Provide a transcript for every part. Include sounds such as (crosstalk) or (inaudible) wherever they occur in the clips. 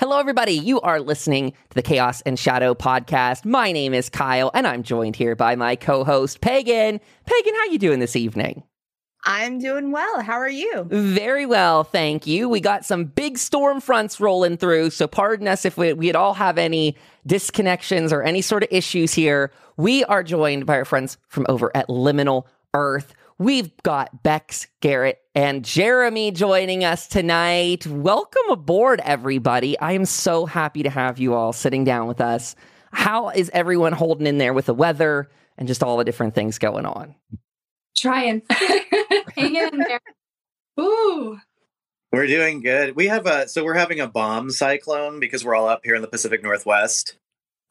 Hello, everybody. You are listening to the Chaos and Shadow podcast. My name is Kyle, and I'm joined here by my co-host Pagan. Pagan, how you doing this evening? I'm doing well. How are you? Very well, thank you. We got some big storm fronts rolling through, so pardon us if we, we'd all have any disconnections or any sort of issues here. We are joined by our friends from over at Liminal Earth. We've got Bex, Garrett, and Jeremy joining us tonight. Welcome aboard, everybody. I am so happy to have you all sitting down with us. How is everyone holding in there with the weather and just all the different things going on? Trying. (laughs) Hang in there. Ooh. We're doing good. We have a so we're having a bomb cyclone because we're all up here in the Pacific Northwest.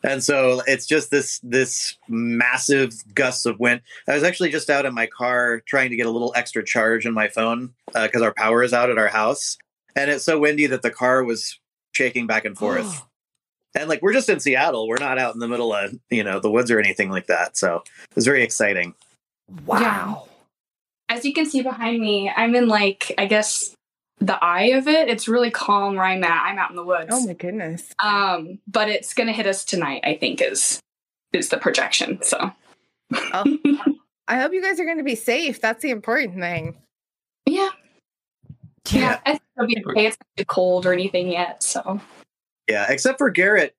And so it's just this this massive gusts of wind. I was actually just out in my car trying to get a little extra charge in my phone because uh, our power is out at our house, and it's so windy that the car was shaking back and forth. (gasps) and like we're just in Seattle, we're not out in the middle of you know the woods or anything like that. So it was very exciting. Wow. Yeah. As you can see behind me, I'm in like I guess the eye of it. It's really calm where I'm at. I'm out in the woods. Oh my goodness. Um, but it's gonna hit us tonight, I think, is is the projection. So oh, (laughs) I hope you guys are gonna be safe. That's the important thing. Yeah. Yeah, yeah I think it'll be okay. It's not cold or anything yet. So Yeah, except for Garrett,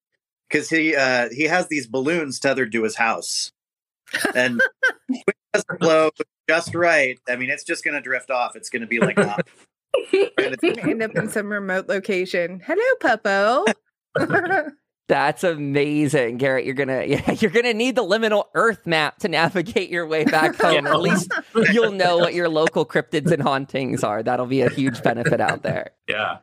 because he uh he has these balloons tethered to his house. And it doesn't blow just right. I mean, it's just gonna drift off. It's gonna be like (laughs) (laughs) end up in (laughs) some remote location. Hello, Puppo. (laughs) That's amazing, Garrett. You're gonna yeah, you're gonna need the liminal Earth map to navigate your way back home. At least you'll know what your local cryptids and hauntings are. That'll be a huge benefit out there. Yeah.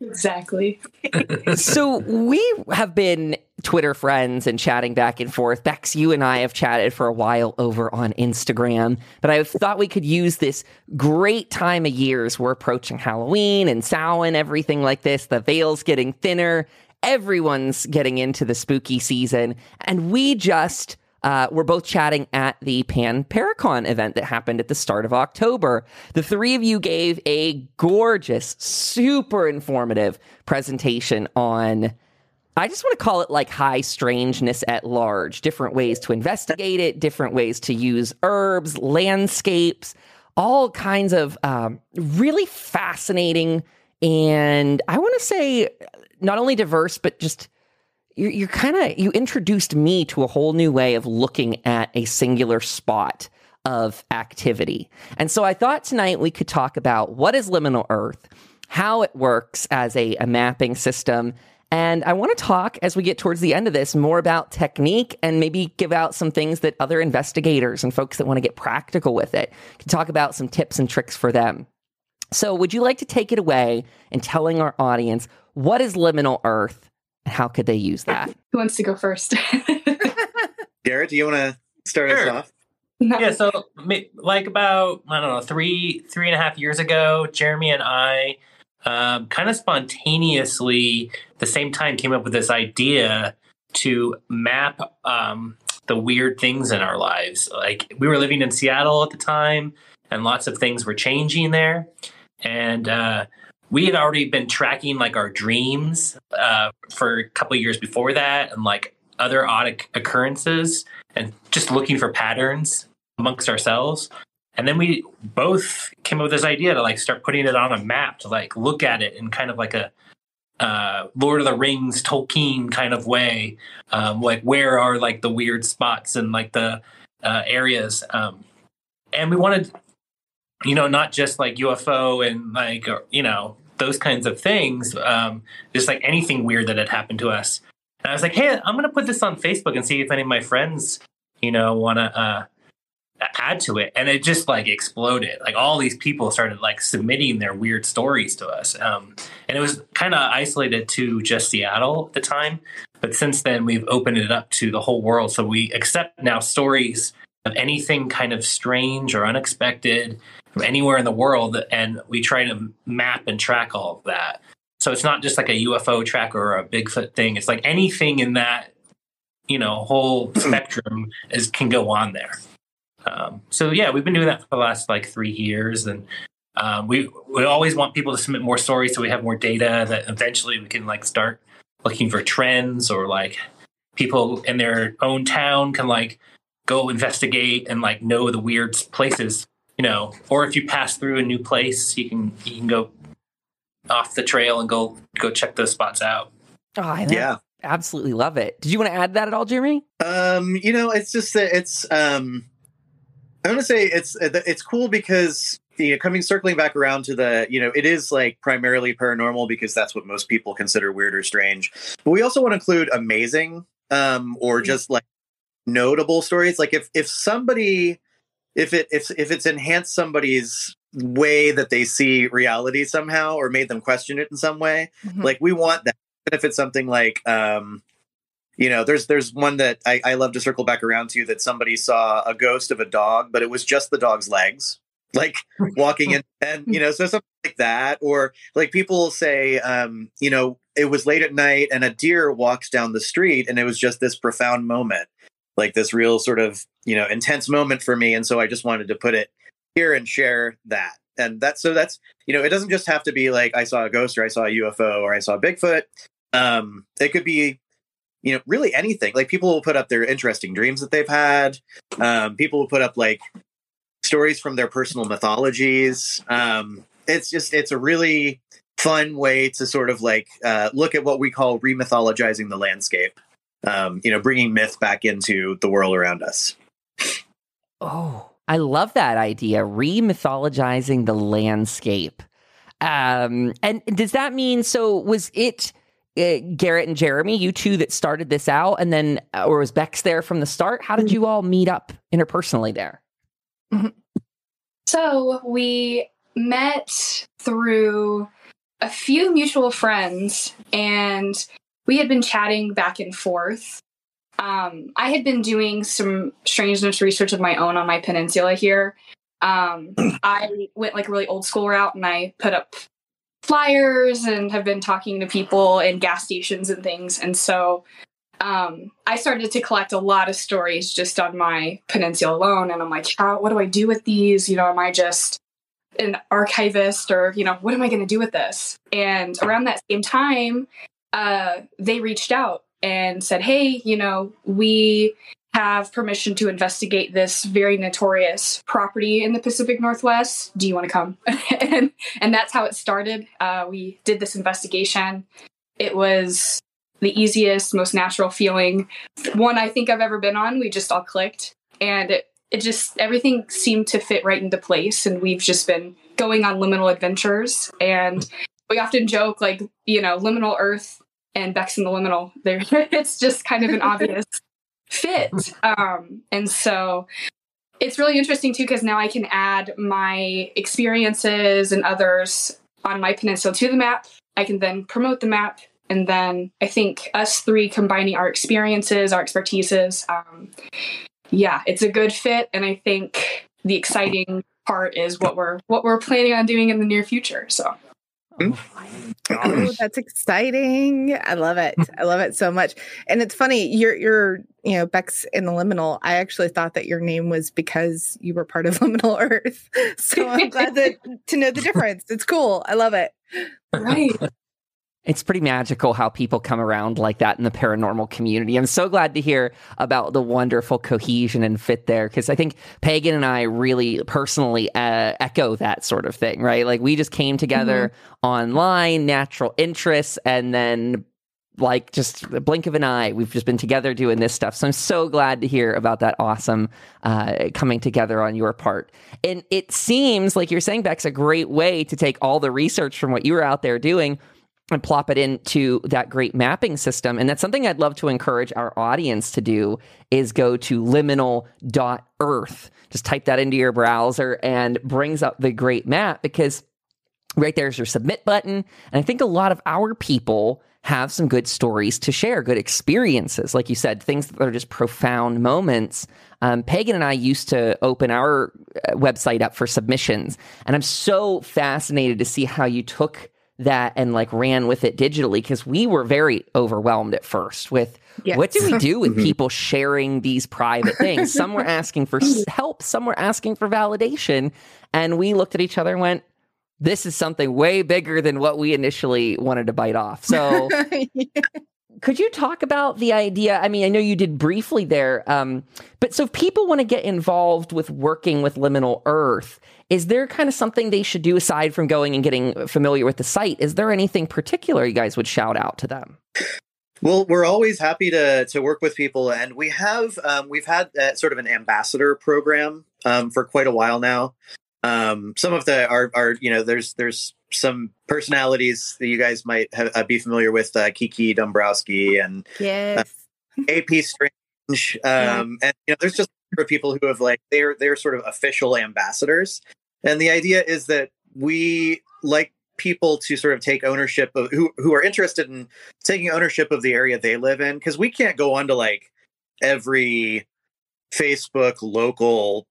Exactly. (laughs) so we have been Twitter friends and chatting back and forth. Bex, you and I have chatted for a while over on Instagram, but I thought we could use this great time of years. We're approaching Halloween and Samhain, everything like this. The veil's getting thinner. Everyone's getting into the spooky season. And we just uh, we're both chatting at the Pan Paracon event that happened at the start of October. The three of you gave a gorgeous, super informative presentation on. I just want to call it like high strangeness at large, different ways to investigate it, different ways to use herbs, landscapes, all kinds of um, really fascinating and I want to say not only diverse, but just you're, you're kind of you introduced me to a whole new way of looking at a singular spot of activity. And so I thought tonight we could talk about what is liminal earth, how it works as a, a mapping system, and I want to talk as we get towards the end of this more about technique and maybe give out some things that other investigators and folks that want to get practical with it can talk about some tips and tricks for them. So, would you like to take it away and telling our audience what is liminal earth how could they use that? (laughs) Who wants to go first? (laughs) Garrett, do you want to start sure. us off? No. Yeah, so like about I don't know three three and a half years ago, Jeremy and I um, kind of spontaneously the same time came up with this idea to map um, the weird things in our lives. Like we were living in Seattle at the time, and lots of things were changing there, and uh, we had already been tracking like our dreams uh, for a couple years before that and like other odd occurrences and just looking for patterns amongst ourselves and then we both came up with this idea to like start putting it on a map to like look at it in kind of like a uh, Lord of the Rings Tolkien kind of way. Um, like where are like the weird spots and like the uh, areas. Um, and we wanted you know, not just like UFO and like, you know, those kinds of things, um, just like anything weird that had happened to us. And I was like, hey, I'm going to put this on Facebook and see if any of my friends, you know, want to uh, add to it. And it just like exploded. Like all these people started like submitting their weird stories to us. Um, and it was kind of isolated to just Seattle at the time. But since then, we've opened it up to the whole world. So we accept now stories of anything kind of strange or unexpected from anywhere in the world, and we try to map and track all of that. So it's not just like a UFO tracker or a Bigfoot thing. It's like anything in that you know whole (clears throat) spectrum is can go on there. Um, so yeah, we've been doing that for the last like three years, and Um, we we always want people to submit more stories so we have more data that eventually we can like start looking for trends or like people in their own town can like go investigate and like know the weird places, you know. Or if you pass through a new place, you can you can go off the trail and go go check those spots out. Oh, I Yeah. absolutely love it. Did you want to add that at all, Jeremy? Um, you know, it's just that it's um I want to say it's it's cool because you know coming circling back around to the you know it is like primarily paranormal because that's what most people consider weird or strange. But we also want to include amazing um or just like notable stories like if if somebody if it if if it's enhanced somebody's way that they see reality somehow or made them question it in some way Mhm. like we want that if it's something like um you know there's there's one that I, I love to circle back around to that somebody saw a ghost of a dog but it was just the dog's legs (laughs) like walking in and you know so something like that or like people will say um you know it was late at night and a deer walks down the street and it was just this profound moment like this real sort of you know intense moment for me. And so i just wanted to put it here and share that. And that's so that's you know it doesn't just have to be like i saw a ghost or i saw a ufo or i saw bigfoot. Um it could be you know really anything. Like people will put up their interesting dreams that they've had. Um people will put up like stories from their personal mythologies. Um it's just it's a really fun way to sort of like uh, look at what we call remythologizing the landscape um, you know bringing myth back into the world around us Oh, I love that idea. Re-mythologizing the landscape. Um, and does that mean so? Was it uh, Garrett and Jeremy, you two, that started this out, and then, uh, or was Bex there from the start? How did you all meet up interpersonally there? So we met through a few mutual friends, and we had been chatting back and forth. Um, I had been doing some strangeness research of my own on my peninsula here. Um, (clears throat) I went like a really old school route, and I put up flyers and have been talking to people in gas stations and things. And so um, I started to collect a lot of stories just on my peninsula alone. And I'm like, how, what do I do with these? You know, am I just an archivist or, you know, what am I going to do with this? And around that same time, uh, they reached out and said, hey, you know, we have permission to investigate this very notorious property in the Pacific Northwest. Do you want to come? (laughs) and and that's how it started. Uh, we did this investigation. It was the easiest, most natural feeling one I think I've ever been on. We just all clicked, and it it just everything seemed to fit right into place. And we've just been going on liminal adventures, and we often joke like you know liminal Earth and Bex in the liminal. There, (laughs) it's just kind of an obvious fit. Um, and so it's really interesting too because now I can add my experiences and others on my peninsula to the map. I can then promote the map, and then I think us three combining our experiences, our expertises, um, yeah, it's a good fit. And I think the exciting part is what we're what we're planning on doing in the near future. So Mm. Oh, (clears throat) that's exciting. I love it. I love it so much. And it's funny, you're you're you know, Bex in the liminal. I actually thought that your name was because you were part of (laughs) Liminal Earth. So I'm glad that (laughs) to know the difference. It's cool. I love it. right. It's pretty magical how people come around like that in the paranormal community. I'm so glad to hear about the wonderful cohesion and fit there because I think Pagan and I really personally uh, echo that sort of thing, right? Like we just came together online, natural interests, and then like just a blink of an eye, we've just been together doing this stuff. So I'm so glad to hear about that awesome uh, coming together on your part. And it seems like you're saying, Bex a great way to take all the research from what you were out there doing and plop it into that great mapping system. And that's something I'd love to encourage our audience to do is go to liminal.earth. Just type that into your browser and brings up the great map because right there's your submit button. And I think a lot of our people have some good stories to share, good experiences. Like you said, things that are just profound moments. Um, Pagan and I used to open our uh, website up for submissions. And I'm so fascinated to see how you took that and like ran with it digitally because we were very overwhelmed at first with Yes. what do we do with (laughs) Mhm. people sharing these private things? Some were asking for (laughs) help, some were asking for validation. And we looked at each other and went, this is something way bigger than what we initially wanted to bite off. So, (laughs) could you talk about the idea? I mean, I know you did briefly there, um, but so if people want to get involved with working with Liminal Earth, is there kind of something they should do aside from going and getting familiar with the site? Is there anything particular you guys would shout out to them? Well, we're always happy to to work with people, and we have um, we've had uh, sort of an ambassador program um, for quite a while now. Um, some of the are are you know there's there's some personalities that you guys might have, uh, be familiar with, uh, Kiki Dombrowski and yes, AP Strange, um, and you know there's just of people who have like they're they're sort of official ambassadors, and the idea is that we like people to sort of take ownership of who who are interested in taking ownership of the area they live in because we can't go on to like every Facebook local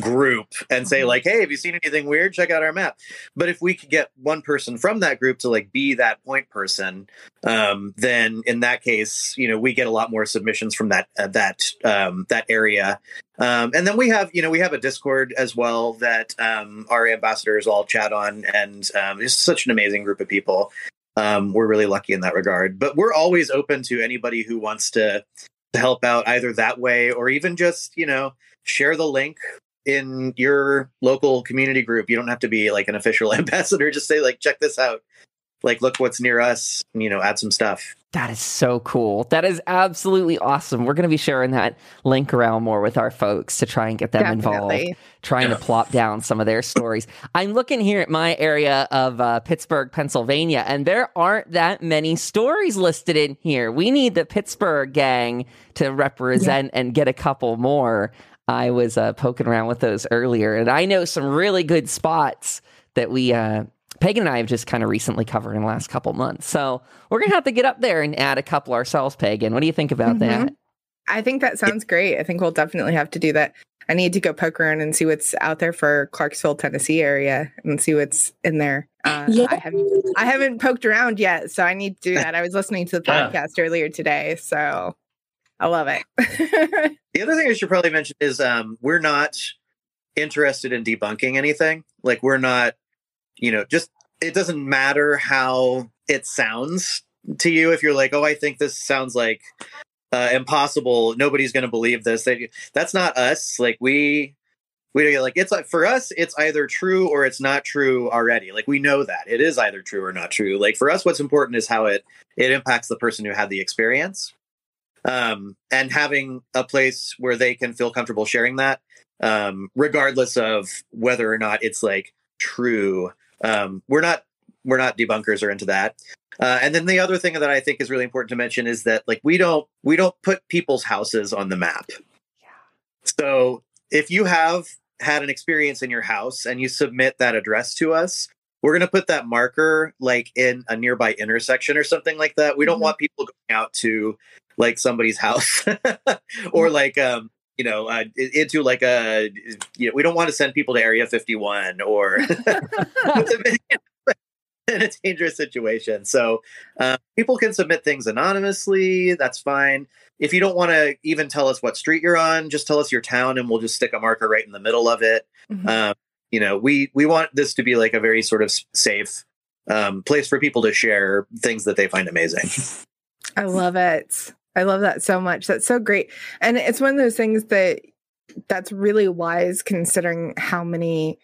group and say like hey have you seen anything weird? Check out our map. But if we could get one person from that group to like be that point person um then in that case you know we get a lot more submissions from that uh, that um that area. Um and then we have you know we have a discord as well that um our ambassadors all chat on and um it's such an amazing group of people. Um we're really lucky in that regard. But we're always open to anybody who wants to to help out either that way or even just you know share the link in your local community group. You don't have to be like an official (laughs) ambassador. Just say like, check this out. Like, look what's near us. You know, add some stuff. That is so cool. That is absolutely awesome. We're going to be sharing that link around more with our folks to try and get them Definitely. involved, trying to plop down some of their stories. I'm looking here at my area of uh, Pittsburgh, Pennsylvania, and there aren't that many stories listed in here. We need the Pittsburgh gang to represent yeah. and get a couple more. I was uh, poking around with those earlier, and I know some really good spots that we, uh, Pagan and I have just kind of recently covered in the last couple months. So we're gonna have to get up there and add a couple ourselves, Pagan. What do you think about mm-hmm. that? I think that sounds great. I think we'll definitely have to do that. I need to go poke around and see what's out there for Clarksville, Tennessee area, and see what's in there. Uh, (laughs) yeah. I haven't I haven't poked around yet, so I need to do that. I was listening to the podcast yeah. earlier today, so I love it. (laughs) the other thing I should probably mention is um, we're not interested in debunking anything. Like we're not, you know, just it doesn't matter how it sounds to you. If you're like, oh, I think this sounds like uh, impossible. Nobody's going to believe this. That's not us. Like we we like it's like for us it's either true or it's not true already like we know that it is either true or not true like for us what's important is how it it impacts the person who had the experience um, and having a place where they can feel comfortable sharing that, um, regardless of whether or not it's like true. Um, we're not we're not debunkers or into that. Uh, and then the other thing that I think is really important to mention is that like we don't we don't put people's houses on the map. Yeah. So if you have had an experience in your house and you submit that address to us, we're going to put that marker like in a nearby intersection or something like that. We don't mm-hmm. want people going out to like somebody's house (laughs) or mm-hmm. like um you know uh, into like a you know we don't want to send people to area 51 or (laughs) in a dangerous situation. So uh, people can submit things anonymously. That's fine. If you don't want to even tell us what street you're on just tell us your town and we'll just stick a marker right in the middle of it. Mm-hmm. um, you know we we want this to be like a very sort of safe um, place for people to share things that they find amazing. I love it I love that so much. That's so great. And it's one of those things that that's really wise considering how many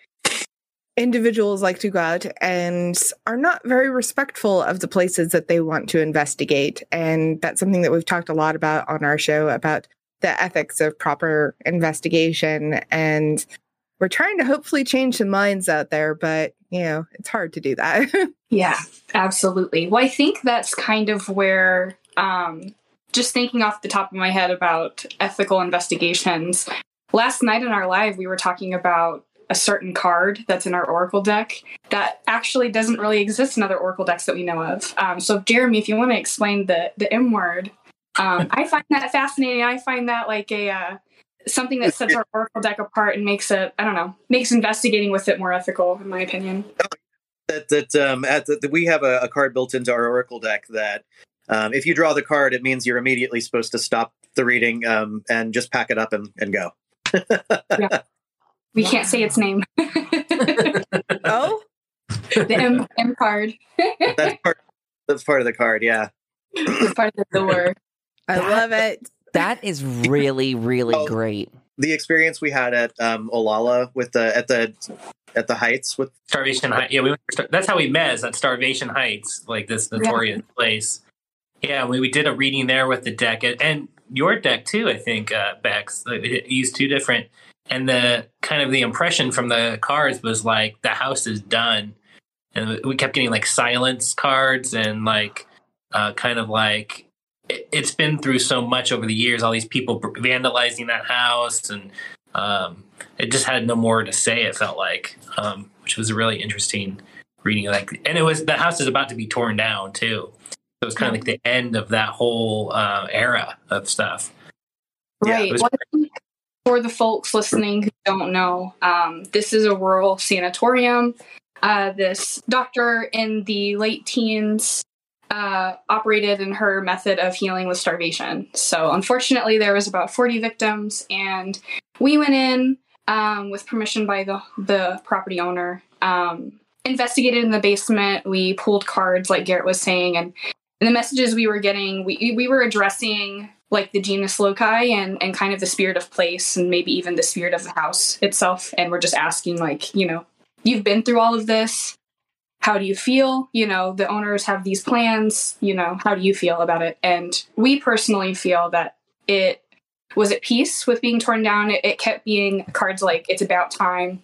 individuals like to go out and are not very respectful of the places that they want to investigate. And that's something that we've talked a lot about on our show about the ethics of proper investigation. And we're trying to hopefully change some minds out there, but you know, it's hard to do that. (laughs) yeah, absolutely. Well, I think that's kind of where um, just thinking off the top of my head about ethical investigations, last night in our live, we were talking about a certain card that's in our Oracle deck that actually doesn't really exist in other Oracle decks that we know of. Um, so, Jeremy, if you want to explain the the M word, um, I find that fascinating. I find that like a uh, something that sets our Oracle deck apart and makes it I don't know makes investigating with it more ethical, in my opinion. That that um, at the, we have a, a card built into our Oracle deck that um, if you draw the card, it means you're immediately supposed to stop the reading um, and just pack it up and, and go. yeah. (laughs) We can't say its name. (laughs) oh, the M, M card. That's part. That's part of the card. Yeah. It's part of the door. I That- love it. That is really, really Oh. great. The experience we had at um, Olalla with the at the at the Heights with Starvation Heights. Yeah, we went that's how we met. Is at Starvation Heights, like this notorious place. Yeah, we, we did a reading there with the deck and, your deck too. I think uh, Bex it used two different, and the kind of the impression from the cards was like the house is done, and we kept getting like silence cards and like uh, kind of like it, it's been through so much over the years. All these people vandalizing that house and um, it just had no more to say. It felt like, um, which was a really interesting reading. Like, and it was the house is about to be torn down too. So it was kind of like the end of that whole uh, era of stuff. Right. it was Well, for the folks listening who don't know, um, this is a rural sanatorium. Uh, this doctor in the late teens uh, operated in her method of healing with starvation. So, unfortunately, there was about 40 victims, and we went in um, with permission by the the property owner. Um, investigated in the basement. We pulled cards, like Garrett was saying, and, and the messages we were getting, we we were addressing like the genius loci and and kind of the spirit of place, and maybe even the spirit of the house itself. And we're just asking, like, you know, you've been through all of this. How do you feel? You know, the owners have these plans. You know, how do you feel about it? And we personally feel that it was at peace with being torn down. It, it kept being cards like "It's about time,"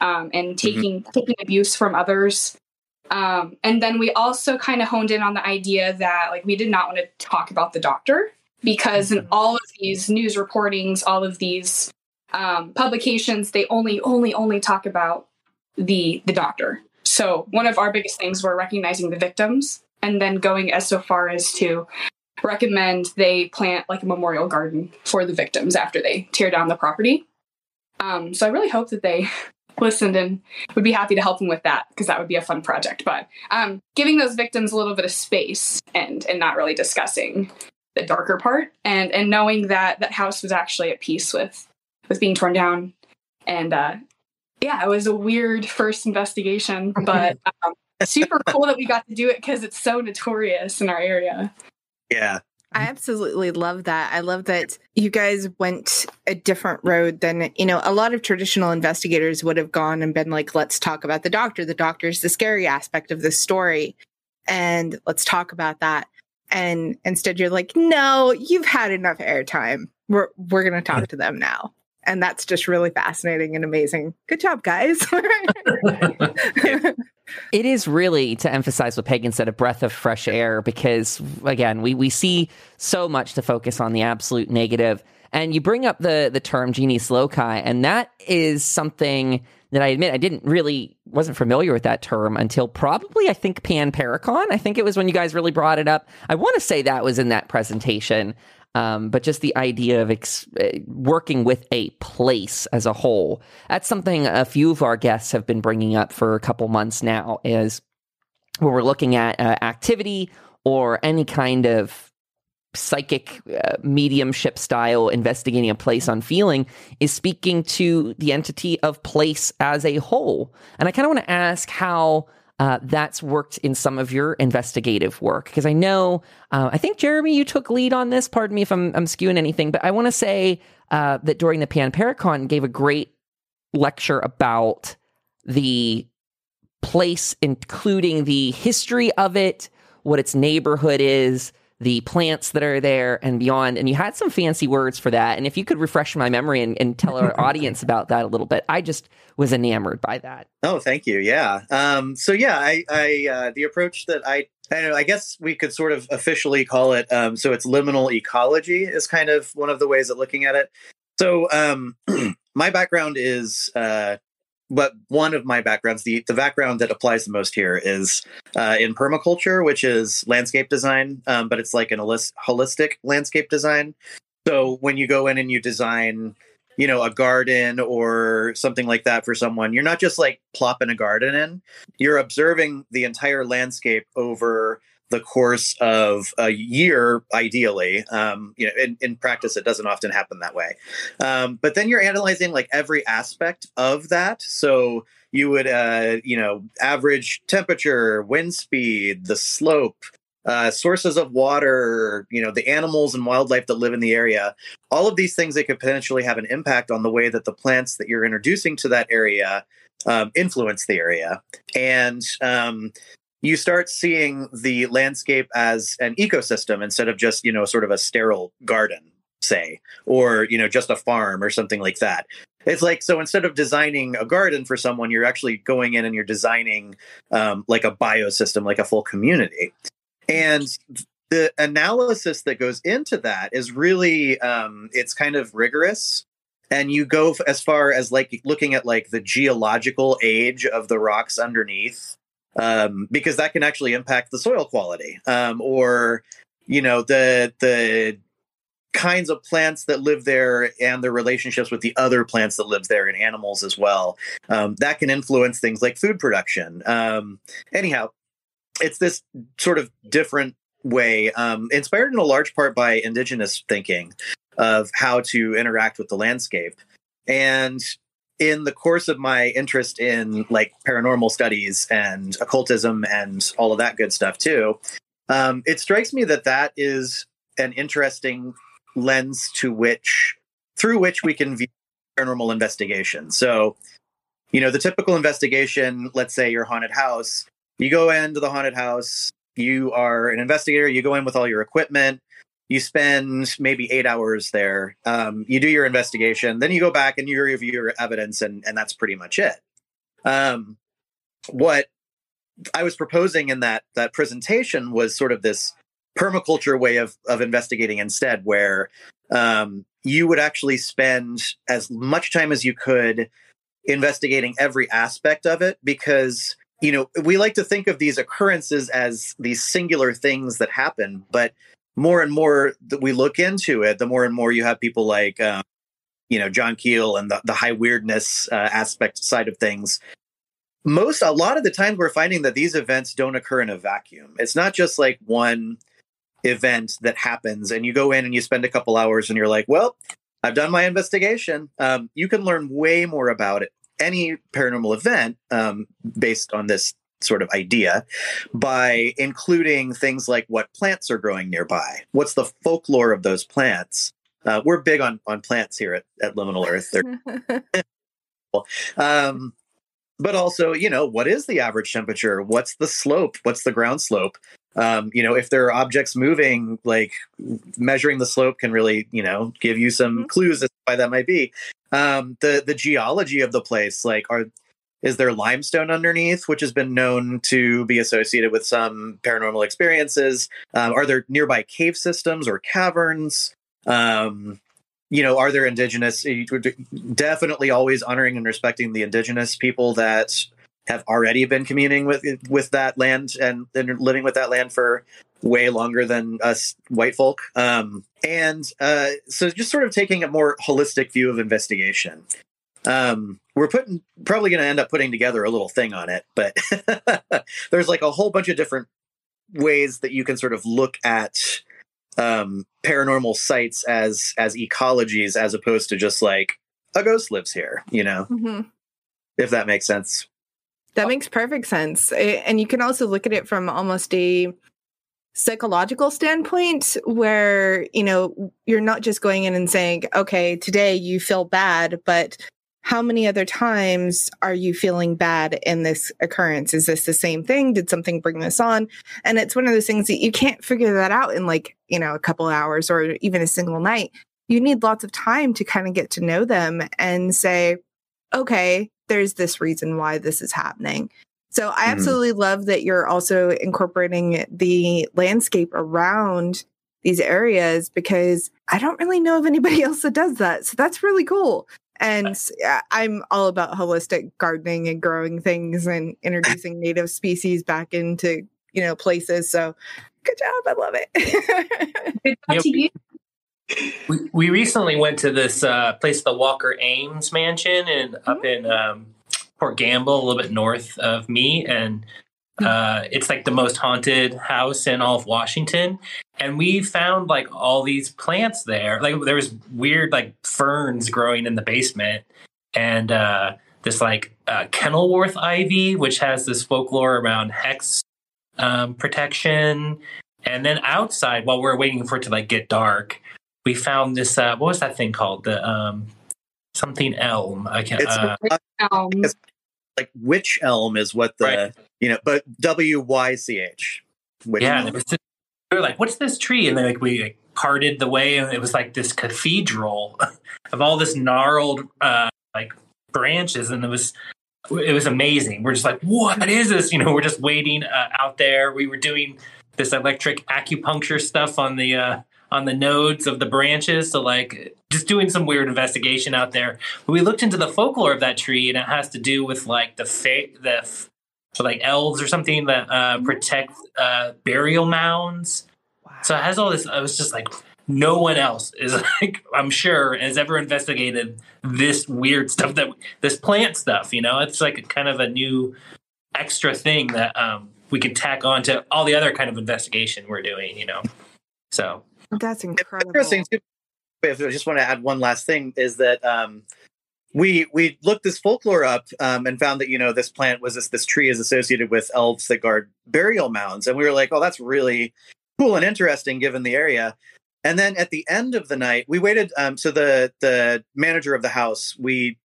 um, and taking taking abuse from others. Um, and then we also kind of honed in on the idea that like we did not want to talk about the doctor because in all of these news reportings, all of these um, publications, they only only only talk about the the doctor. So one of our biggest things were recognizing the victims and then going as so far as to recommend they plant like a memorial garden for the victims after they tear down the property. Um, so I really hope that they (laughs) listened and would be happy to help them with that because that would be a fun project. But um, giving those victims a little bit of space and and not really discussing the darker part and and knowing that that house was actually at peace with with being torn down and uh, yeah, it was a weird first investigation, (laughs) but um, super cool that we got to do it because it's so notorious in our area. yeah. I absolutely love that. I love that you guys went a different road than, you know, a lot of traditional investigators would have gone and been like, let's talk about the doctor. The doctor's the scary aspect of this story. And let's talk about that. And instead you're like, no, you've had enough airtime. We're we're gonna talk to them now. And that's just really fascinating and amazing. Good job, guys. (laughs) It is really to emphasize what Pagan said, a breath of fresh air, because again, we, we see so much to focus on the absolute negative. And you bring up the the term genius loci, and that is something that I admit I didn't really wasn't familiar with that term until probably I think Pan Paracon. I think it was when you guys really brought it up. I want to say that was in that presentation. Um, but just the idea of ex- uh, working with a place as a whole. That's something a few of our guests have been bringing up for a couple months now is when we're looking at uh, activity or any kind of psychic uh, mediumship style investigating a place on feeling is speaking to the entity of place as a whole. And I kind of want to ask how uh, that's worked in some of your investigative work because I know uh, I think Jeremy you took lead on this. Pardon me if I'm, I'm skewing anything, but I want to say uh, that during the Pan Paracon gave a great lecture about the place, including the history of it, what its neighborhood is, the plants that are there, and beyond. And you had some fancy words for that. And if you could refresh my memory and, and tell our (laughs) audience about that a little bit, I just was enamored by that. Oh, thank you. Yeah. Um, so yeah, I, I uh, the approach that I, I, know, I guess we could sort of officially call it. Um, so it's liminal ecology is kind of one of the ways of looking at it. So um, (clears throat) my background is, uh, but one of my backgrounds, the the background that applies the most here is uh, in permaculture, which is landscape design, um, but it's like an holistic landscape design. So when you go in and you design you know a garden or something like that for someone you're not just like plopping a garden in you're observing the entire landscape over the course of a year, ideally. Um, you know, in, in practice, it doesn't often happen that way. Um, but then you're analyzing like every aspect of that. So you would, uh, you know, average temperature, wind speed, the slope, uh, sources of water, you know, the animals and wildlife that live in the area, all of these things that could potentially have an impact on the way that the plants that you're introducing to that area um, influence the area. And um, you start seeing the landscape as an ecosystem instead of just, you know, sort of a sterile garden, say, or, you know, just a farm or something like that. It's like so instead of designing a garden for someone, you're actually going in and you're designing um, like a biosystem, like a full community. And the analysis that goes into that is really um, it's kind of rigorous and you go as far as like looking at like the geological age of the rocks underneath um, because that can actually impact the soil quality um, or you know the the kinds of plants that live there and their relationships with the other plants that live there and animals as well um, that can influence things like food production um, anyhow it's this sort of different way, um, inspired in a large part by indigenous thinking of how to interact with the landscape. And in the course of my interest in like paranormal studies and occultism and all of that good stuff too, um, it strikes me that that is an interesting lens to which through which we can view paranormal investigation. So, you know, the typical investigation, let's say your haunted house, you go into the haunted house, you are an investigator, you go in with all your equipment, you spend maybe eight hours there, um, you do your investigation, then you go back and you review your evidence, and, and that's pretty much it. Um, what I was proposing in that that presentation was sort of this permaculture way of of investigating instead, where um, you would actually spend as much time as you could investigating every aspect of it because you know, we like to think of these occurrences as these singular things that happen, but more and more that we look into it, the more and more you have people like, um, you know, John Keel and the, the high weirdness uh, aspect side of things. Most, a lot of the times, we're finding that these events don't occur in a vacuum. It's not just like one event that happens, and you go in and you spend a couple hours, and you're like, well, I've done my investigation. Um, you can learn way more about it any paranormal event um, based on this sort of idea by including things like what plants are growing nearby. What's the folklore of those plants? Uh, we're big on on plants here at, at Liminal Earth. (laughs) um, but also, you know, what is the average temperature? What's the slope? What's the ground slope? Um, you know, if there are objects moving, like measuring the slope can really, you know, give you some mm-hmm. clues as to why that might be um, the the geology of the place like are is there limestone underneath which has been known to be associated with some paranormal experiences um, are there nearby cave systems or caverns um, you know are there indigenous definitely always honoring and respecting the indigenous people that have already been communing with with that land and, and living with that land for way longer than us white folk. Um, and uh, so just sort of taking a more holistic view of investigation. Um, we're putting probably going to end up putting together a little thing on it, but (laughs) there's like a whole bunch of different ways that you can sort of look at um, paranormal sites as as ecologies as opposed to just like a ghost lives here, you know, mm-hmm. if that makes sense. That makes perfect sense. And you can also look at it from almost a psychological standpoint where, you know, you're not just going in and saying, okay, today you feel bad, but how many other times are you feeling bad in this occurrence? Is this the same thing? Did something bring this on? And it's one of those things that you can't figure that out in like, you know, a couple hours or even a single night. You need lots of time to kind of get to know them and say, okay, there's this reason why this is happening. So I mm-hmm. absolutely mm-hmm. love that you're also incorporating the landscape around these areas because I don't really know of anybody (laughs) else that does that. So that's really cool. And I'm all about holistic gardening and growing things and introducing native species back into, you know, places. So good job. I love it. (laughs) good job to you. We, we recently went to this uh, place, the Walker Ames Mansion, and up in um, Port Gamble, a little bit north of me, and Uh, it's like the most haunted house in all of Washington, and we found like all these plants there. Like there was weird like ferns growing in the basement, and uh, this like uh, Kenilworth ivy, which has this folklore around hex um, protection. And then outside, while we are waiting for it to like get dark, we found this. Uh, what was that thing called? The um, something elm. I can't. It's, Uh, It's- like witch elm is what the Right. You know, but W Y C H. Yeah, we were like, "What's this tree?" And then like we like, parted the way, and it was like this cathedral (laughs) of all this gnarled uh, like branches, and it was it was amazing. We're just like, "What is this?" You know, we're just waiting uh, out there. We were doing this electric acupuncture stuff on the uh, on the nodes of the branches, so like just doing some weird investigation out there. We looked into the folklore of that tree, and it has to do with like the fa- the so like elves or something that uh, protect uh, burial mounds. So it has all this. I was just like, no one else is (laughs) like, I'm sure, has ever investigated this weird stuff that this plant stuff. You know, it's like a kind of a new extra thing that um, we can tack on to all the other kind of investigation we're doing. You know, so That's incredible. interesting too. If I just want to add one last thing is that um, we we looked this folklore up um, and found that you know this plant was this this tree is associated with elves that guard burial mounds, and we were like, oh, that's really cool and interesting given the area. And then at the end of the night, we waited. Um, so the the manager of the house, we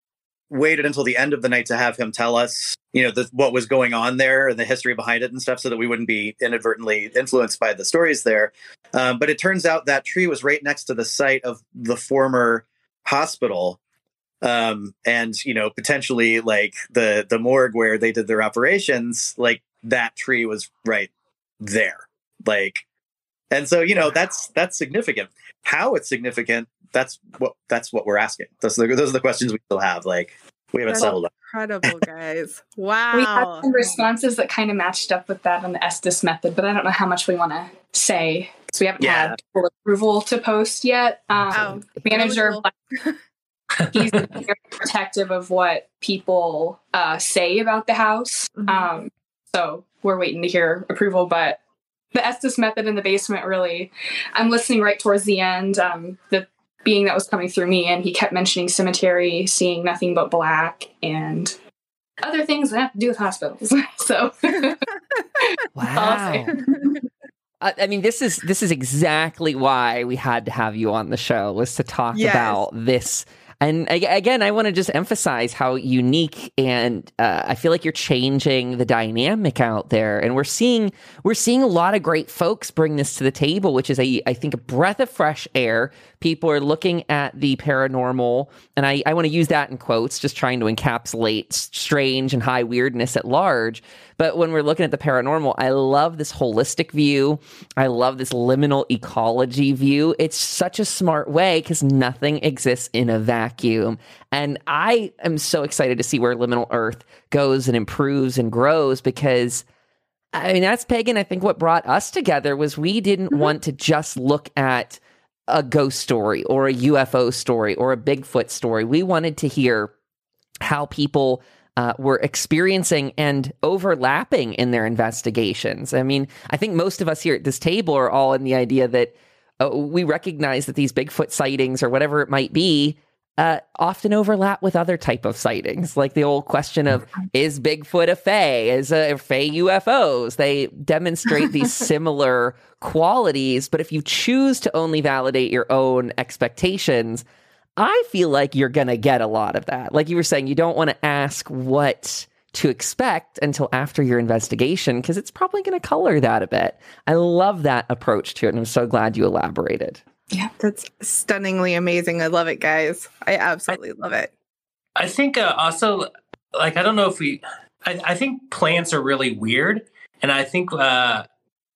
waited until the end of the night to have him tell us, you know, the, what was going on there and the history behind it and stuff, so that we wouldn't be inadvertently influenced by the stories there. Um, but it turns out that tree was right next to the site of the former hospital, um, and you know, potentially like the the morgue where they did their operations. Like that tree was right there, like, and so you know that's that's significant. How it's significant? That's what that's what we're asking. Those are the, those are the questions we still have. Like we haven't That's- settled. on. Incredible, guys. Wow. (laughs) We had some responses that kind of matched up with that on the Estes method, but I don't know how much we want to say because we haven't Yeah. had full approval to post yet. Um, Oh, manager, really (laughs) he's very protective of what people uh, say about the house. Mhm. Um, so we're waiting to hear approval, but the Estes method in the basement really, I'm listening right towards the end. Um, the being that was coming through me, and he kept mentioning cemetery, seeing nothing but black, and other things that have to do with hospitals. (laughs) so (laughs) Wow. I, I mean, this is this is exactly why we had to have you on the show was to talk Yes. about this. And again, I want to just emphasize how unique and uh, I feel like you're changing the dynamic out there. And we're seeing we're seeing a lot of great folks bring this to the table, which is a I think a breath of fresh air. People are looking at the paranormal, and I, I want to use that in quotes, just trying to encapsulate strange and high weirdness at large. But when we're looking at the paranormal, I love this holistic view. I love this liminal ecology view. It's such a smart way because nothing exists in a vacuum. And I am so excited to see where liminal earth goes and improves and grows because I mean, that's pagan. I think what brought us together was we didn't mm-hmm. want to just look at a ghost story or a UFO story or a Bigfoot story. We wanted to hear how people uh, were experiencing and overlapping in their investigations. I mean, I think most of us here at this table are all in the idea that uh, we recognize that these Bigfoot sightings or whatever it might be uh, often overlap with other type of sightings, like the old question of is Bigfoot a Fae? Is a Fae UFOs? They demonstrate these (laughs) similar qualities, but if you choose to only validate your own expectations, I feel like you're going to get a lot of that. Like you were saying, you don't want to ask what to expect until after your investigation because it's probably going to color that a bit. I love that approach to it, and I'm so glad you elaborated. Yeah, that's stunningly amazing. I love it, guys. I absolutely love it. I think uh, also, like, I don't know if we, I, I think plants are really weird. And I think uh,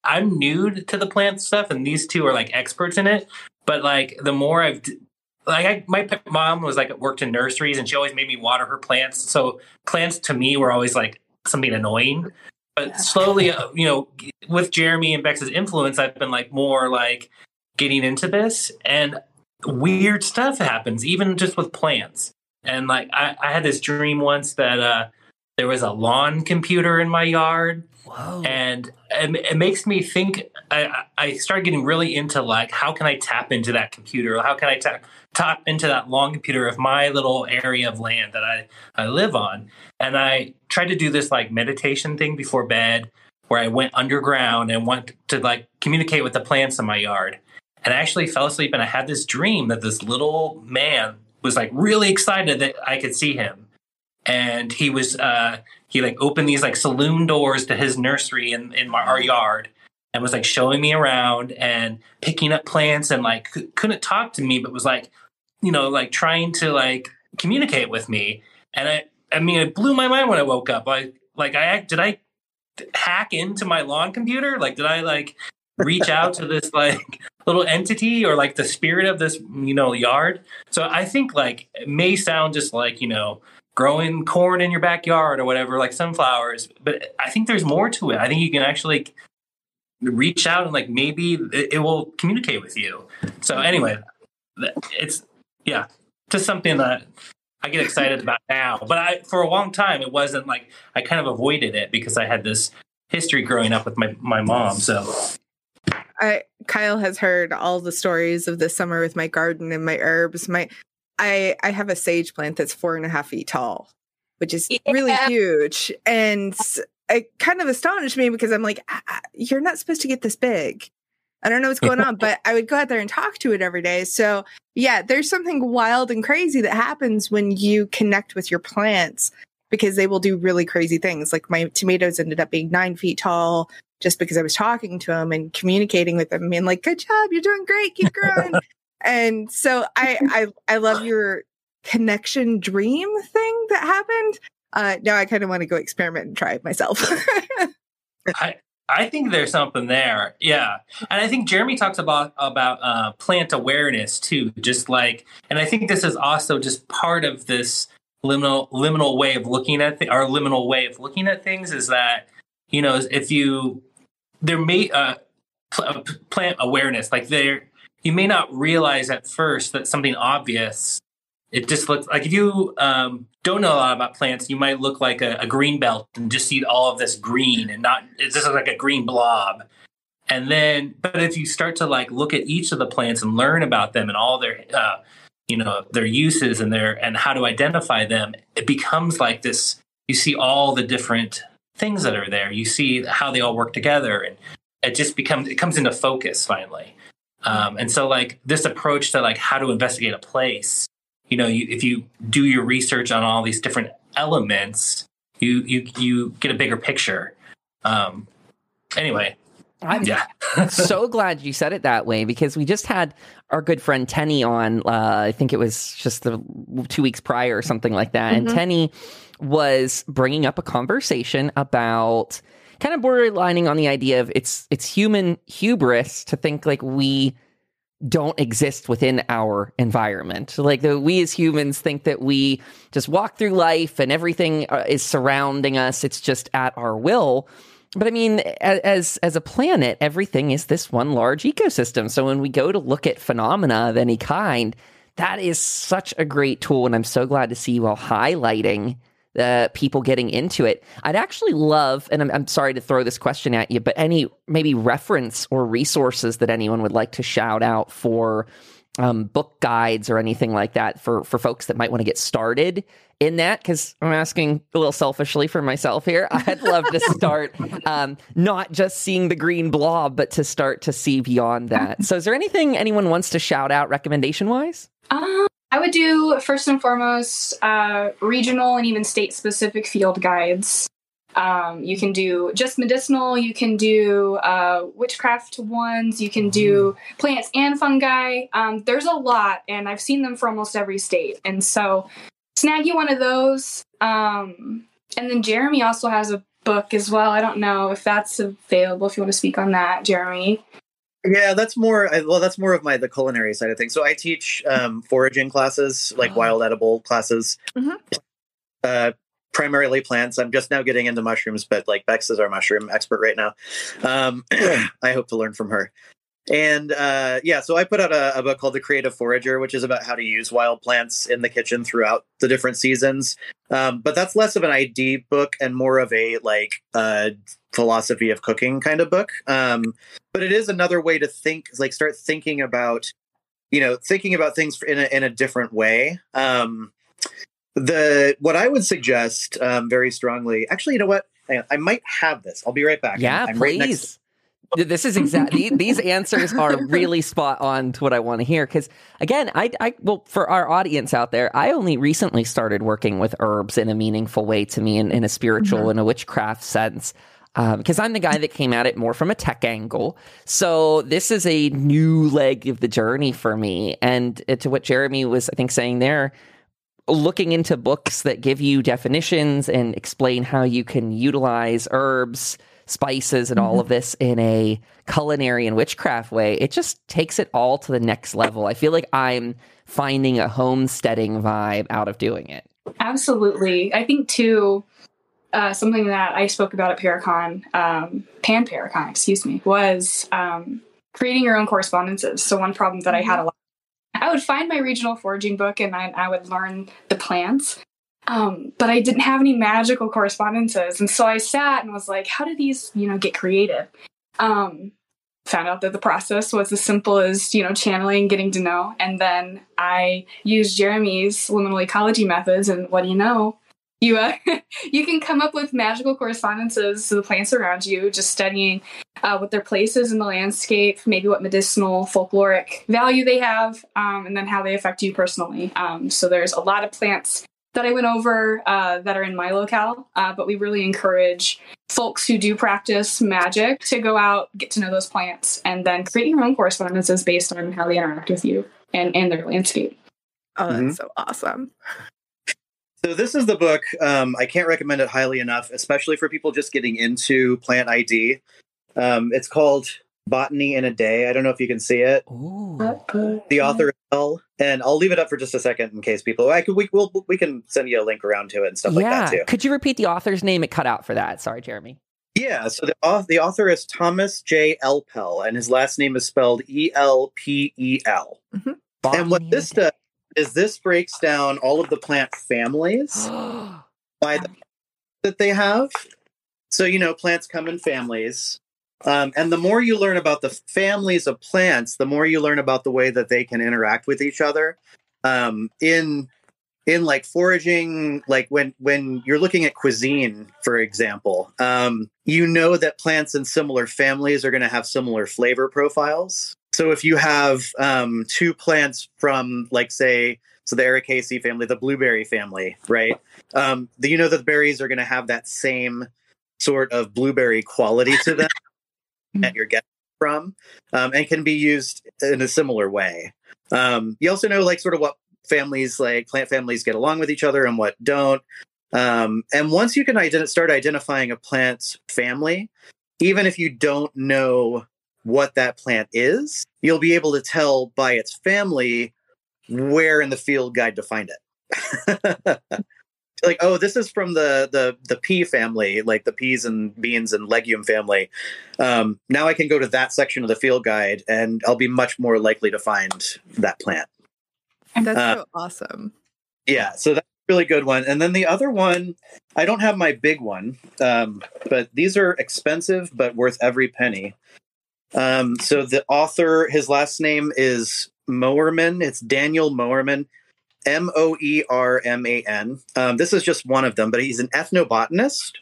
I'm new to the plant stuff, and these two are like experts in it. But like, the more I've, d- like, I, my mom was like, worked in nurseries, and she always made me water her plants. So plants to me were always like something annoying. But slowly, uh, you know, with Jeremy and Bex's influence, I've been like more like getting into this, and weird stuff happens, even just with plants. And like I, I had this dream once that uh, there was a lawn computer in my yard, Whoa. And it, it, makes me think. I, I started getting really into like, how can I tap into that computer? How can I tap tap into that long computer of my little area of land that I I live on? And I tried to do this like meditation thing before bed, where I went underground and went to like communicate with the plants in my yard. And I actually fell asleep and I had this dream that this little man was like really excited that I could see him. And he was uh he like opened these like saloon doors to his nursery in, in my, our yard and was like showing me around and picking up plants and like c- couldn't talk to me but was like you know like trying to like communicate with me. And i i mean it blew my mind when i woke up. Like like i did i hack into my lawn computer? Like did i like reach out to this like little entity or like the spirit of this you know yard so i think like it may sound just like you know growing corn in your backyard or whatever like sunflowers but i think there's more to it i think you can actually reach out and like maybe it, it will communicate with you so anyway it's yeah just something that I get excited about now. But I, for a long time, it wasn't like I kind of avoided it because I had this history growing up with my, my mom. So I Kyle has heard all the stories of the summer with my garden and my herbs. My I I have a sage plant that's four and a half feet tall, which is yeah. really huge, and it kind of astonished me because I'm like, ah, you're not supposed to get this big. I don't know what's going on, (laughs) but I would go out there and talk to it every day. So yeah, there's something wild and crazy that happens when you connect with your plants because they will do really crazy things. Like my tomatoes ended up being nine feet tall just because I was talking to them and communicating with them and like, good job, you're doing great, keep growing. (laughs) and so I, I I love your connection dream thing that happened. Uh, now I kind of want to go experiment and try it myself. (laughs) I I think there's something there, yeah, and I think Jeremy talks about about uh, plant awareness too, just like, and I think this is also just part of this liminal liminal way of looking at th- our liminal way of looking at things is that you know if you there may uh, pl- plant awareness like there you may not realize at first that something obvious it just looks like if you um, don't know a lot about plants you might look like a, a, green belt and just see all of this green and not it's just like a green blob. And then but if you start to like look at each of the plants and learn about them and all their uh, you know their uses and their and how to identify them it becomes like this you see all the different things that are there. You see how they all work together and it just becomes it comes into focus finally. Um, and so like this approach to like how to investigate a place you know you, if you do your research on all these different elements you you you get a bigger picture. Um anyway I'm yeah. so (laughs) glad you said it that way because we just had our good friend Tenny on. Uh, I think it was just the two weeks prior or something like that. Mm-hmm. And Tenny was bringing up a conversation about kind of borderlining on the idea of it's it's human hubris to think like we don't exist within our environment. Like the, we as humans think that we just walk through life and everything uh, is surrounding us. It's just at our will. But I mean, as as a planet, everything is this one large ecosystem. So when we go to look at phenomena of any kind, that is such a great tool, and I'm so glad to see you all highlighting uh, people getting into it. I'd actually love, and I'm, I'm, sorry to throw this question at you, but any maybe reference or resources that anyone would like to shout out for um, book guides or anything like that for for folks that might want to get started in that because I'm asking a little selfishly for myself here. (laughs) I'd love to start um, not just seeing the green blob, but to start to see beyond that. So, is there anything anyone wants to shout out recommendation wise? Um, I would do first and foremost uh, regional and even state specific field guides. Um, you can do just medicinal, you can do uh, witchcraft ones, you can do mm-hmm. plants and fungi. Um, there's a lot, and I've seen them for almost every state. And so, snag you one of those. Um, and then Jeremy also has a book as well. I don't know if that's available if you want to speak on that, Jeremy. Yeah, that's more. Well, that's more of my the culinary side of things. So I teach um, foraging classes, like oh. wild edible classes, mm-hmm. uh, primarily plants. I'm just now getting into mushrooms, but like Bex is our mushroom expert right now. Um, (clears throat) I hope to learn from her. and uh, yeah, so I put out a, a, book called The Creative Forager, which is about how to use wild plants in the kitchen throughout the different seasons. Um, but that's less of an ID book and more of a like uh, philosophy of cooking kind of book. Um, but it is another way to think, like start thinking about, you know, thinking about things in a, in a different way. Um, the what I would suggest um, very strongly, actually, you know what? I might have this. I'll be right back. Yeah, I'm please. Right this is exactly these answers are really spot on to what I want to hear. Because again, I, I, well, for our audience out there, I only recently started working with herbs in a meaningful way to me in, in a spiritual mm-hmm. and a witchcraft sense. Because um, I'm the guy that came at it more from a tech angle. So this is a new leg of the journey for me. And to what Jeremy was, I think, saying there, looking into books that give you definitions and explain how you can utilize herbs spices and all mm-hmm. of this in a culinary and witchcraft way, it just takes it all to the next level. I feel like I'm finding a homesteading vibe out of doing it. Absolutely. I think too, uh, something that I spoke about at Paracon, um, Pan Paracon, excuse me, was um, creating your own correspondences. So one problem that I had a lot, I would find my regional foraging book and I, I would learn the plants, um, but I didn't have any magical correspondences. And so I sat and was like, how do these, you know, get creative? Um, found out that the process was as simple as, you know, channeling, getting to know. And then I used Jeremy's liminal ecology methods. And what do you know? You, uh, (laughs) you can come up with magical correspondences to the plants around you, just studying uh, what their place is in the landscape, maybe what medicinal, folkloric value they have, um, and then how they affect you personally. Um, so there's a lot of plants that I went over uh, that are in my locale, uh, but we really encourage folks who do practice magic to go out, get to know those plants, and then create your own correspondences based on how they interact with you and, and their landscape. Oh, that's mm-hmm. so awesome. So this is the book. Um, I can't recommend it highly enough, especially for people just getting into plant ID. Um, it's called Botany in a Day. I don't know if you can see it. Ooh. The author is and I'll leave it up for just a second in case people. I could we will we can send you a link around to it and stuff yeah. like that too. Could you repeat the author's name? It cut out for that. Sorry, Jeremy. Yeah, so the, the author is Thomas J. Elpel, and his last name is spelled E L P E L. Mm-hmm. And what this does is this breaks down all of the plant families (gasps) by the that they have. So you know, plants come in families, um, and the more you learn about the families of plants, the more you learn about the way that they can interact with each other. Um, in in like foraging, like when when you're looking at cuisine, for example, um, you know that plants in similar families are going to have similar flavor profiles. So if you have um, two plants from, like, say, so the Ericaceae family, the blueberry family, right? Um, the, you know that the berries are going to have that same sort of blueberry quality to them (laughs) that you're getting from um, and can be used in a similar way. Um, you also know like sort of what families like plant families get along with each other and what don't. Um, and once you can ident- start identifying a plant's family, even if you don't know what that plant is, you'll be able to tell by its family where in the field guide to find it. (laughs) like oh this is from the the the pea family like the peas and beans and legume family. Um, now i can go to that section of the field guide and i'll be much more likely to find that plant. And that's uh, so awesome. yeah so that's a really good one. And then the other one i don't have my big one um, but these are expensive but worth every penny um, so the author his last name is moerman it's daniel moerman M O E R M A N. Um, this is just one of them, but he's an ethnobotanist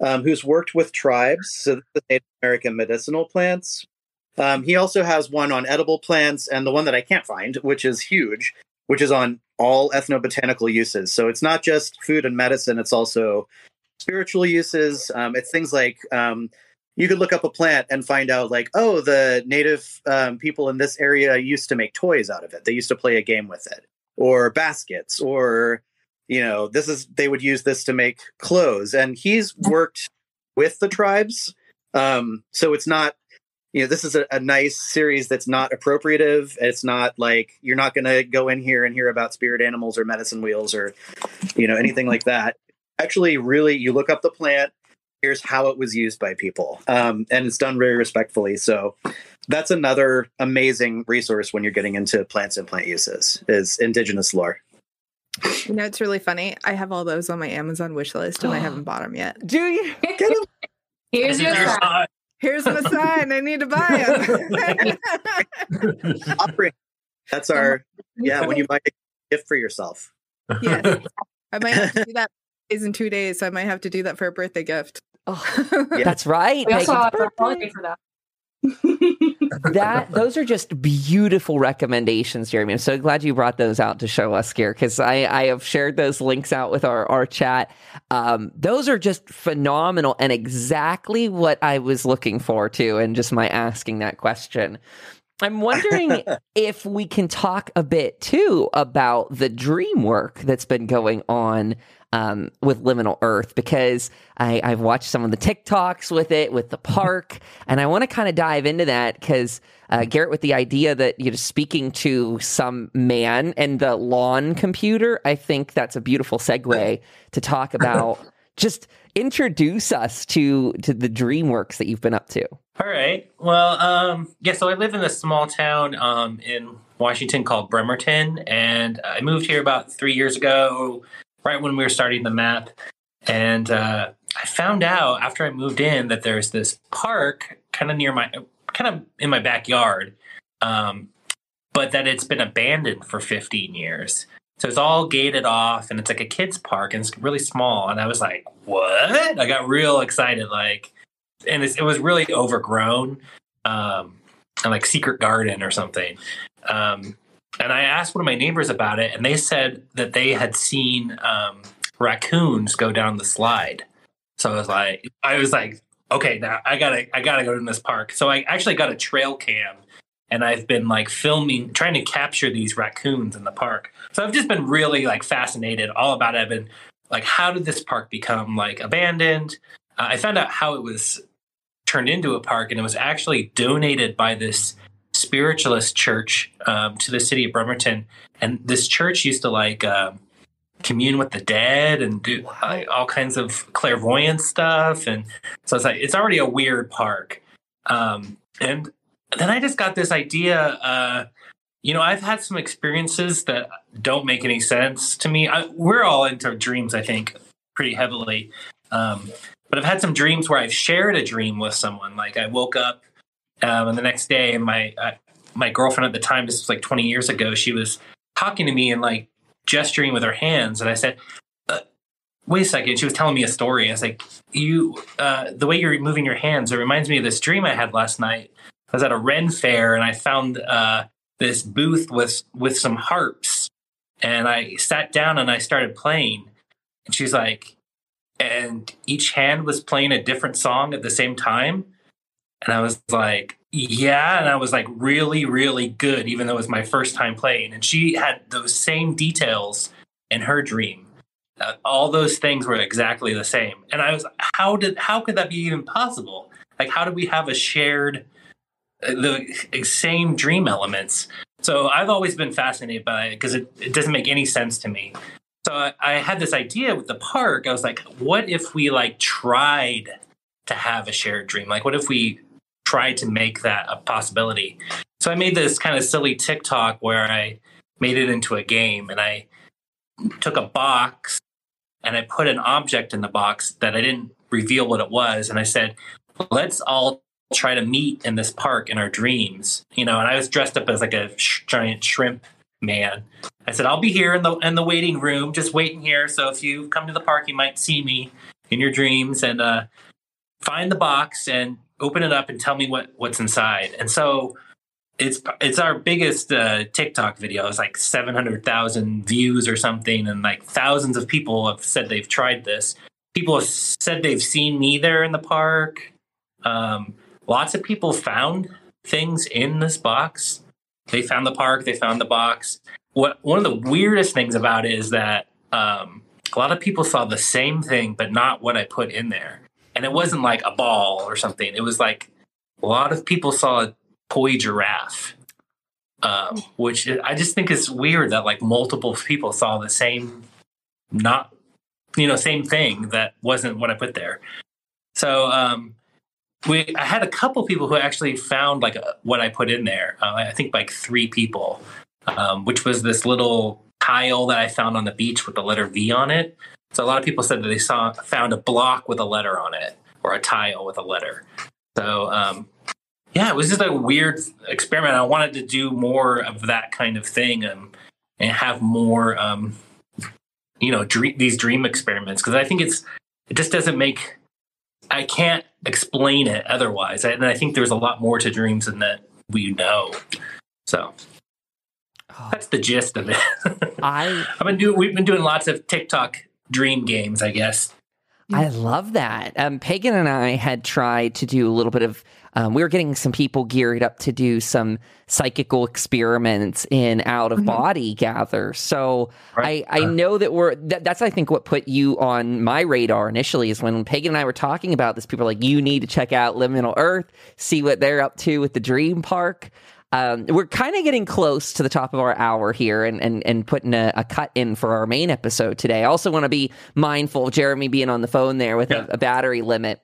um, who's worked with tribes, so the Native American medicinal plants. Um, he also has one on edible plants, and the one that I can't find, which is huge, which is on all ethnobotanical uses. So it's not just food and medicine; it's also spiritual uses. Um, it's things like um, you could look up a plant and find out like oh the native um, people in this area used to make toys out of it. They used to play a game with it. Or baskets. Or you know this is they would use this to make clothes. And he's worked with the tribes. Um so it's not you know this is a, a nice series that's not appropriative. It's not like you're not going to go in here and hear about spirit animals or medicine wheels or you know anything like that. Actually really you look up the plant here's how it was used by people, um, and it's done very respectfully. So that's another amazing resource when you're getting into plants and plant uses is indigenous lore. You know, it's really funny. I have all those on my Amazon wish list and I (gasps) haven't bought them yet. Do you? Here's your There's sign. Here's my sign. I need to buy them. (laughs) Offering. That's our yeah. When you buy a gift for yourself, yes. (laughs) I might have to do that days in two days. So I might have to do that for a birthday gift. Oh, (laughs) Yeah. That's right. We also have a holiday for that. that those are just beautiful recommendations, Jeremy. I'm so glad you brought those out to show us here because I, I have shared those links out with our, our chat. Um, those are just phenomenal and exactly what I was looking for too, and just my asking that question. I'm wondering (laughs) if we can talk a bit too about the dream work that's been going on um, with Liminal Earth because I, I've watched some of the TikToks with it, with the park, and I want to kind of dive into that because uh, Garrett, with the idea that you're speaking to some man and the lawn computer, I think that's a beautiful segue (laughs) to talk about. Just introduce us to to the DreamWorks that you've been up to. All right. Well, um, yeah. So I live in a small town um, in Washington called Bremerton, and I moved here about three years ago, right when we were starting the map. And uh, I found out after I moved in that there's this park kind of near my, kind of in my backyard, um, but that it's been abandoned for 15 years. So it's all gated off, and it's like a kids park, and it's really small. And I was like, "What?" I got real excited, like and it was really overgrown, um, and like secret garden or something. Um, and I asked one of my neighbors about it, and they said that they had seen um, raccoons go down the slide. So I was like, I was like, okay, now I gotta, I gotta go to this park. So I actually got a trail cam, and I've been like filming, trying to capture these raccoons in the park. So I've just been really like fascinated all about it. I've been like, how did this park become like abandoned? Uh, I found out how it was turned into a park, and it was actually donated by this spiritualist church um, to the city of Bremerton. And this church used to like um commune with the dead and do like, all kinds of clairvoyant stuff. And so it's like it's already a weird park. Um, and then I just got this idea. Uh, you know, I've had some experiences that don't make any sense to me. I, we're all into dreams, I think, pretty heavily. Um, but I've had some dreams where I've shared a dream with someone. Like I woke up, um, and the next day, and my uh, my girlfriend at the time, this was like 20 years ago, she was talking to me and like gesturing with her hands, and I said, uh, "Wait a second. She was telling me a story. I was like, "You, uh, the way you're moving your hands, it reminds me of this dream I had last night. I was at a Ren fair and I found uh, this booth with with some harps, and I sat down and I started playing. And she's like." and each hand was playing a different song at the same time. And I was like, yeah. And I was like, really, really good, even though it was my first time playing. And she had those same details in her dream. Uh, all those things were exactly the same. And I was, how did, how could that be even possible? Like, how did we have a shared, the same dream elements? So I've always been fascinated by it because it, it doesn't make any sense to me. So I, I had this idea with the park. I was like, what if we like tried to have a shared dream? Like, what if we tried to make that a possibility? So I made this kind of silly TikTok where I made it into a game and I took a box and I put an object in the box that I didn't reveal what it was. And I said, let's all try to meet in this park in our dreams, you know, and I was dressed up as like a sh- giant shrimp man. I said, I'll be here in the in the waiting room, just waiting here. So if you come to the park, you might see me in your dreams and uh, find the box and open it up and tell me what what's inside. And so it's it's our biggest uh, TikTok video. It's like seven hundred thousand views or something, and like thousands of people have said they've tried this. People have said they've seen me there in the park. Um, lots of people found things in this box. They found the park. They found the box. What one of the weirdest things about it is that um, a lot of people saw the same thing, but not what I put in there. And it wasn't like a ball or something. It was like a lot of people saw a toy giraffe, um, which I just think is weird that like multiple people saw the same, not you know, same thing that wasn't what I put there. So um, we I had a couple people who actually found like a, what I put in there. Uh, I think like three people, um, which was this little tile that I found on the beach with the letter V on it. So a lot of people said that they saw found a block with a letter on it or a tile with a letter. So um, yeah, it was just a weird experiment. I wanted to do more of that kind of thing and and have more um, you know dream, these dream experiments because I think it's it just doesn't make I can't explain it otherwise. And I think there's a lot more to dreams than that we know. So Oh, that's the gist of it. (laughs) I I've been doing we've been doing lots of TikTok dream games, I guess. I love that. Um, Pagan and I had tried to do a little bit of. Um, we were getting some people geared up to do some psychical experiments in out of body gather. So Right. I, I know that we're that, that's I think what put you on my radar initially is when Pagan and I were talking about this. People were like, you need to check out Liminal Earth, see what they're up to with the Dream Park. Um, we're kind of getting close to the top of our hour here and, and, and putting a, a cut in for our main episode today. I also want to be mindful of Jeremy being on the phone there with Yeah. a, a battery limit.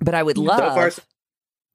But I would love So far,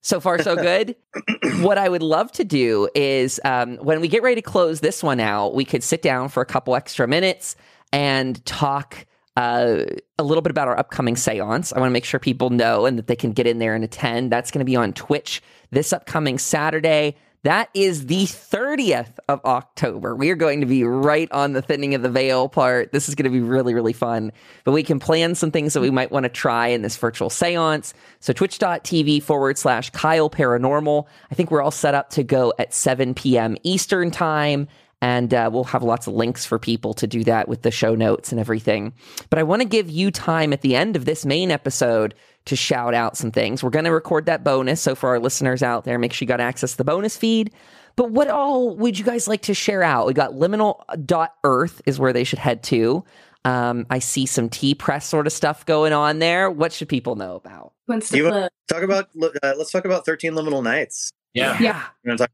so far, so good. (laughs) what I would love to do is um, when we get ready to close this one out, we could sit down for a couple extra minutes and talk uh, a little bit about our upcoming seance. I want to make sure people know and that they can get in there and attend. That's going to be on Twitch this upcoming Saturday. That is the 30th of October. We are going to be right on the thinning of the veil part. This is going to be really, really fun. But we can plan some things that we might want to try in this virtual seance. So twitch.tv forward slash Kyle Paranormal. I think we're all set up to go at 7 p.m. Eastern time. And uh, we'll have lots of links for people to do that with the show notes and everything. But I want to give you time at the end of this main episode to shout out some things. We're going to record that bonus. So for our listeners out there, make sure you got access to the bonus feed. But what all would you guys like to share out? We got liminal.earth is where they should head to. Um, I see some tea press sort of stuff going on there. What should people know about? When's You- talk about uh, let's talk about 13 liminal nights. Yeah. Yeah. You want to talk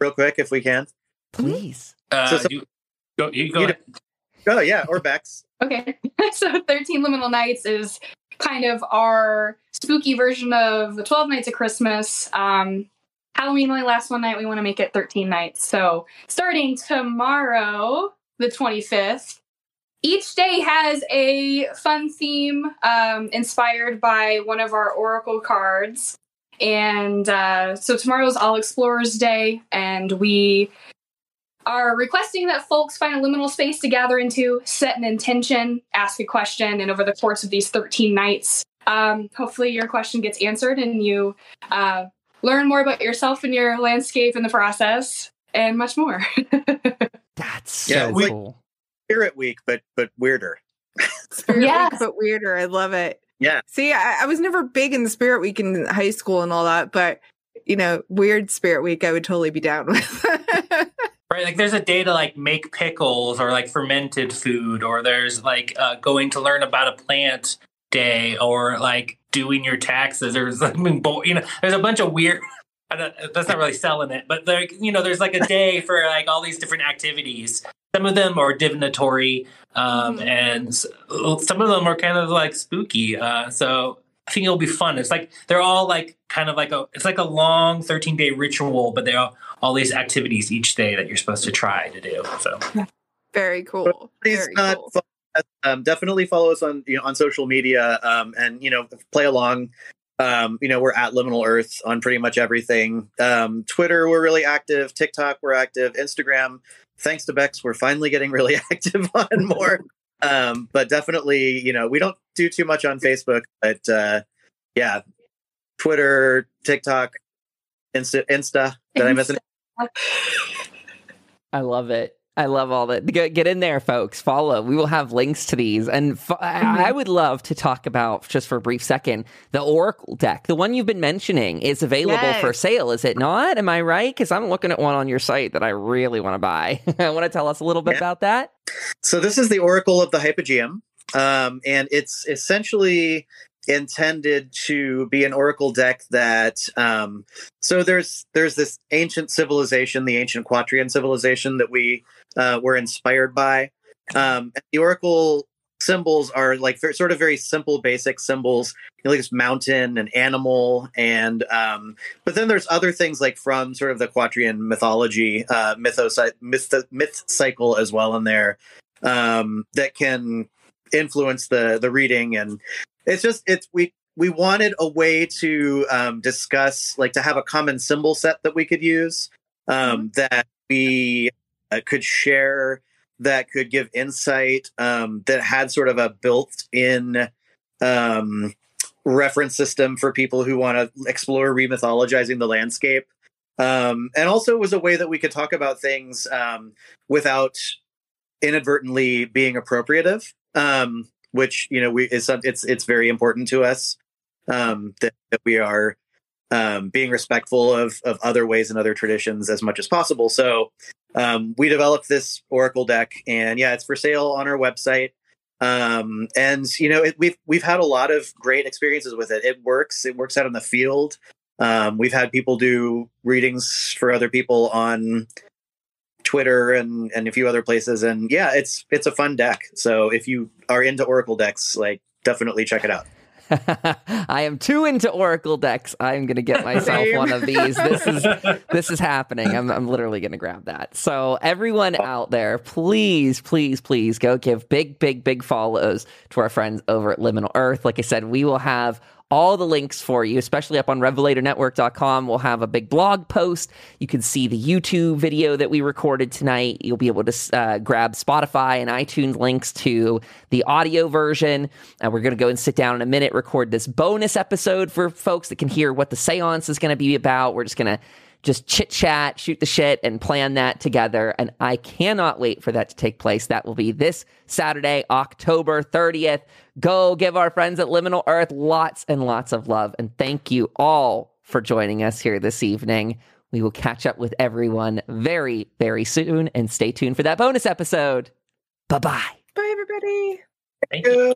real quick if we can? Please. Uh, So- so- you, go, you go You ahead. Oh yeah, or Bex. Okay. (laughs) so 13 Liminal Nights is kind of our spooky version of the 12 Nights of Christmas. Um, Halloween only lasts one night. We want to make it 13 nights. So starting tomorrow, the 25th, each day has a fun theme um, inspired by one of our Oracle cards. And uh, so tomorrow's All Explorers Day, and we are requesting that folks find a liminal space to gather into, set an intention, ask a question, and over the course of these 13 nights, um, hopefully your question gets answered and you uh, learn more about yourself and your landscape in the process, and much more. (laughs) That's so Yeah, it's like- cool. Spirit Week, but but weirder. (laughs) Spirit Yes. Week, but weirder. I love it. Yeah. See, I, I was never big in the Spirit Week in high school and all that, but you know, weird Spirit Week, I would totally be down with. (laughs) Right, like there's a day to like make pickles or like fermented food, or there's like uh, going to learn about a plant day, or like doing your taxes. or (laughs) mean, you know, there's a bunch of weird. (laughs) That's not really selling it, but like you know, there's like a day (laughs) for like all these different activities. Some of them are divinatory, um, Mhm. and some of them are kind of like spooky. Uh, so I think it'll be fun. It's like they're all like kind of like a it's like a long 13 day ritual, but they're all, all these activities each day that you're supposed to try to do. So Very cool. Please Very not cool. um, definitely follow us on you know on social media um, and you know play along. Um, you know we're at Liminal Earth on pretty much everything. Um, Twitter we're really active. TikTok we're active. Instagram, thanks to Bex, we're finally getting really (laughs) active on more. Um, but definitely you know we don't do too much on Facebook, but uh, yeah, Twitter, TikTok, Insta. Insta. Did I miss it? (laughs) I love it. I love all that. Get, get in there, folks. Follow. We will have links to these. And I would love to talk about, just for a brief second, the Oracle deck. The one you've been mentioning is available Yes. for sale, is it not? Am I right? Because I'm looking at one on your site that I really want to buy. I want to tell us a little bit Yeah. about that? So this is the Oracle of the Hypogeum, um, and it's essentially intended to be an Oracle deck that. Um, so there's there's this ancient civilization, the ancient Quatrian civilization that we uh, were inspired by. Um, the Oracle symbols are like ver- sort of very simple, basic symbols. You know, like this mountain and animal, and um, but then there's other things like from sort of the Quatrian mythology, uh, mythos myth myth cycle as well in there um, that can influence the the reading, and it's just it's we we wanted a way to um, discuss like to have a common symbol set that we could use um, that we uh, could share that could give insight um, that had sort of a built-in um, reference system for people who want to explore remythologizing the landscape. Um, and also was a way that we could talk about things um, without inadvertently being appropriative um, which you know we is it's it's very important to us um, that, that we are um, being respectful of of other ways and other traditions as much as possible. So um, we developed this Oracle deck, and yeah, it's for sale on our website. Um, and you know, it, we've we've had a lot of great experiences with it. It works. It works out in the field. Um, we've had people do readings for other people on Twitter and and a few other places, and yeah, it's it's a fun deck. So if you are into Oracle decks, like definitely check it out. I am too into Oracle decks. I'm going to get myself one of these. This is this is happening. I'm I'm literally going to grab that. So everyone out there, please, please, please go give big, big, big follows to our friends over at Liminal Earth. Like I said, we will have all the links for you, especially up on revelatornetwork.com. We'll have a big blog post. You can see the YouTube video that we recorded tonight. You'll be able to uh, grab Spotify and iTunes links to the audio version. And we're going to go and sit down in a minute, record this bonus episode for folks that can hear what the seance is going to be about. We're just going to just chit chat, shoot the shit, and plan that together. And I cannot wait for that to take place. That will be this Saturday, October 30th. Go give our friends at Liminal Earth lots and lots of love. And thank you all for joining us here this evening. We will catch up with everyone very, very soon. And stay tuned for that bonus episode. Bye bye. Bye, everybody. Thank you.